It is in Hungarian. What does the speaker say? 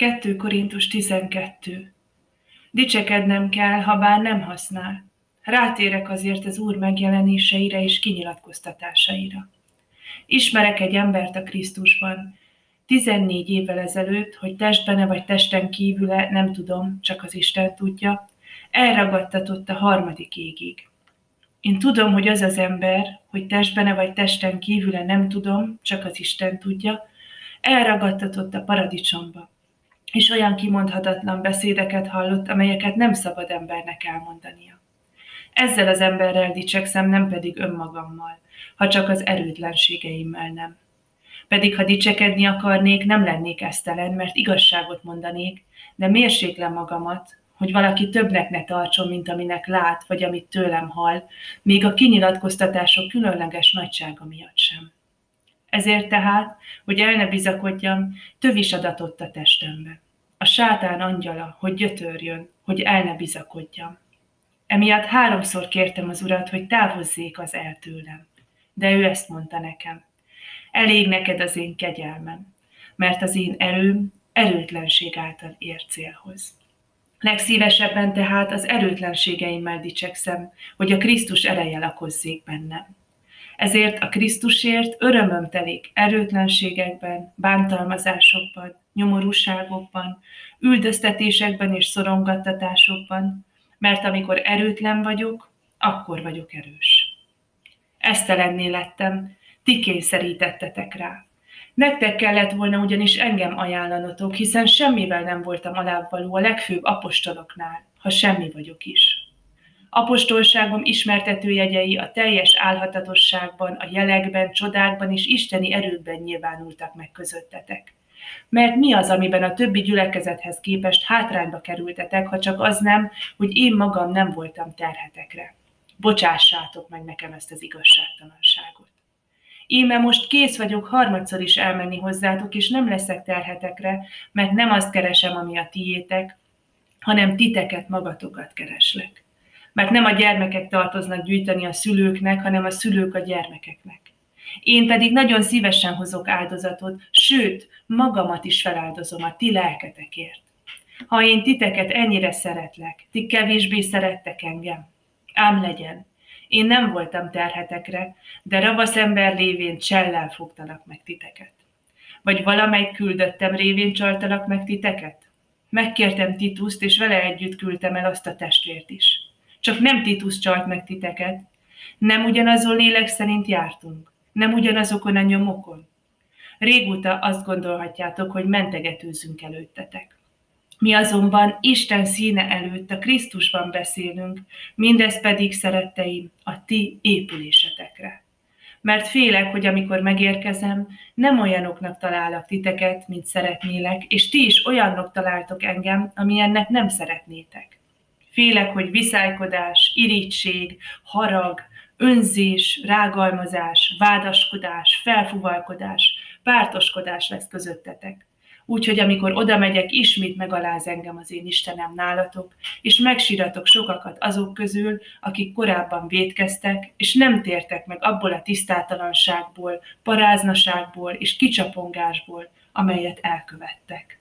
2 Korintus 12. Dicsekednem kell, ha bár nem használ. Rátérek azért az Úr megjelenéseire és kinyilatkoztatásaira. Ismerek egy embert a Krisztusban, 14 évvel ezelőtt, hogy testbene vagy testen kívüle, nem tudom, csak az Isten tudja, elragadtatott a harmadik égig. Én tudom, hogy az az ember, hogy testbene vagy testen kívüle nem tudom, csak az Isten tudja, elragadtatott a paradicsomba, és olyan kimondhatatlan beszédeket hallott, amelyeket nem szabad embernek elmondania. Ezzel az emberrel dicsekszem, nem pedig önmagammal, ha csak az erőtlenségeimmel nem. Pedig ha dicsekedni akarnék, nem lennék esztelen, mert igazságot mondanék, de mérséklem magamat, hogy valaki többnek ne tartson, mint aminek lát, vagy amit tőlem hall, még a kinyilatkoztatások különleges nagysága miatt sem. Ezért tehát, hogy el ne bizakodjam, tövis adatott a testembe. A sátán angyala, hogy gyötörjön, hogy el ne bizakodjam. Emiatt háromszor kértem az urat, hogy távozzék az el tőlem. De ő ezt mondta nekem. Elég neked az én kegyelmem, mert az én erőm erőtlenség által ér célhoz. Legszívesebben tehát az erőtlenségeimmel dicsekszem, hogy a Krisztus ereje lakozzék bennem. Ezért a Krisztusért örömöm telik erőtlenségekben, bántalmazásokban, nyomorúságokban, üldöztetésekben és szorongattatásokban, mert amikor erőtlen vagyok, akkor vagyok erős. Esztelenné lettem, ti kényszerítettetek rá. Nektek kellett volna ugyanis engem ajánlanotok, hiszen semmivel nem voltam alábbvaló a legfőbb apostoloknál, ha semmi vagyok is. Apostolságom ismertetőjegyei a teljes álhatatosságban, a jelekben, csodákban és isteni erőkben nyilvánultak meg közöttetek. Mert mi az, amiben a többi gyülekezethez képest hátrányba kerültetek, ha csak az nem, hogy én magam nem voltam terhetekre. Bocsássátok meg nekem ezt az igazságtalanságot. Íme most kész vagyok harmadszor is elmenni hozzátok, és nem leszek terhetekre, mert nem azt keresem, ami a tiétek, hanem titeket magatokat kereslek. Mert nem a gyermekek tartoznak gyűjteni a szülőknek, hanem a szülők a gyermekeknek. Én pedig nagyon szívesen hozok áldozatot, sőt, magamat is feláldozom a ti lelketekért. Ha én titeket ennyire szeretlek, ti kevésbé szerettek engem. Ám legyen, én nem voltam terhetekre, de ravasz ember lévén csellel fogtalak meg titeket. Vagy valamely küldöttem révén csaltalak meg titeket? Megkértem Tituszt, és vele együtt küldtem el azt a testvért is. Csak nem Titus csalt meg titeket. Nem ugyanazon lélek szerint jártunk. Nem ugyanazokon a nyomokon. Régóta azt gondolhatjátok, hogy mentegetőzünk előttetek. Mi azonban Isten színe előtt a Krisztusban beszélünk, mindez pedig, szeretteim, a ti épülésetekre. Mert félek, hogy amikor megérkezem, nem olyanoknak találok titeket, mint szeretnélek, és ti is olyanok találtok engem, amilyennek nem szeretnétek. Félek, hogy viszálykodás, irítség, harag, önzés, rágalmazás, vádaskodás, felfuvalkodás, pártoskodás lesz közöttetek Úgyhogy amikor oda megyek, ismét megaláz engem az én Istenem nálatok, és megsíratok sokakat azok közül, akik korábban védkeztek, és nem tértek meg abból a tisztátalanságból, paráznaságból és kicsapongásból, amelyet elkövettek.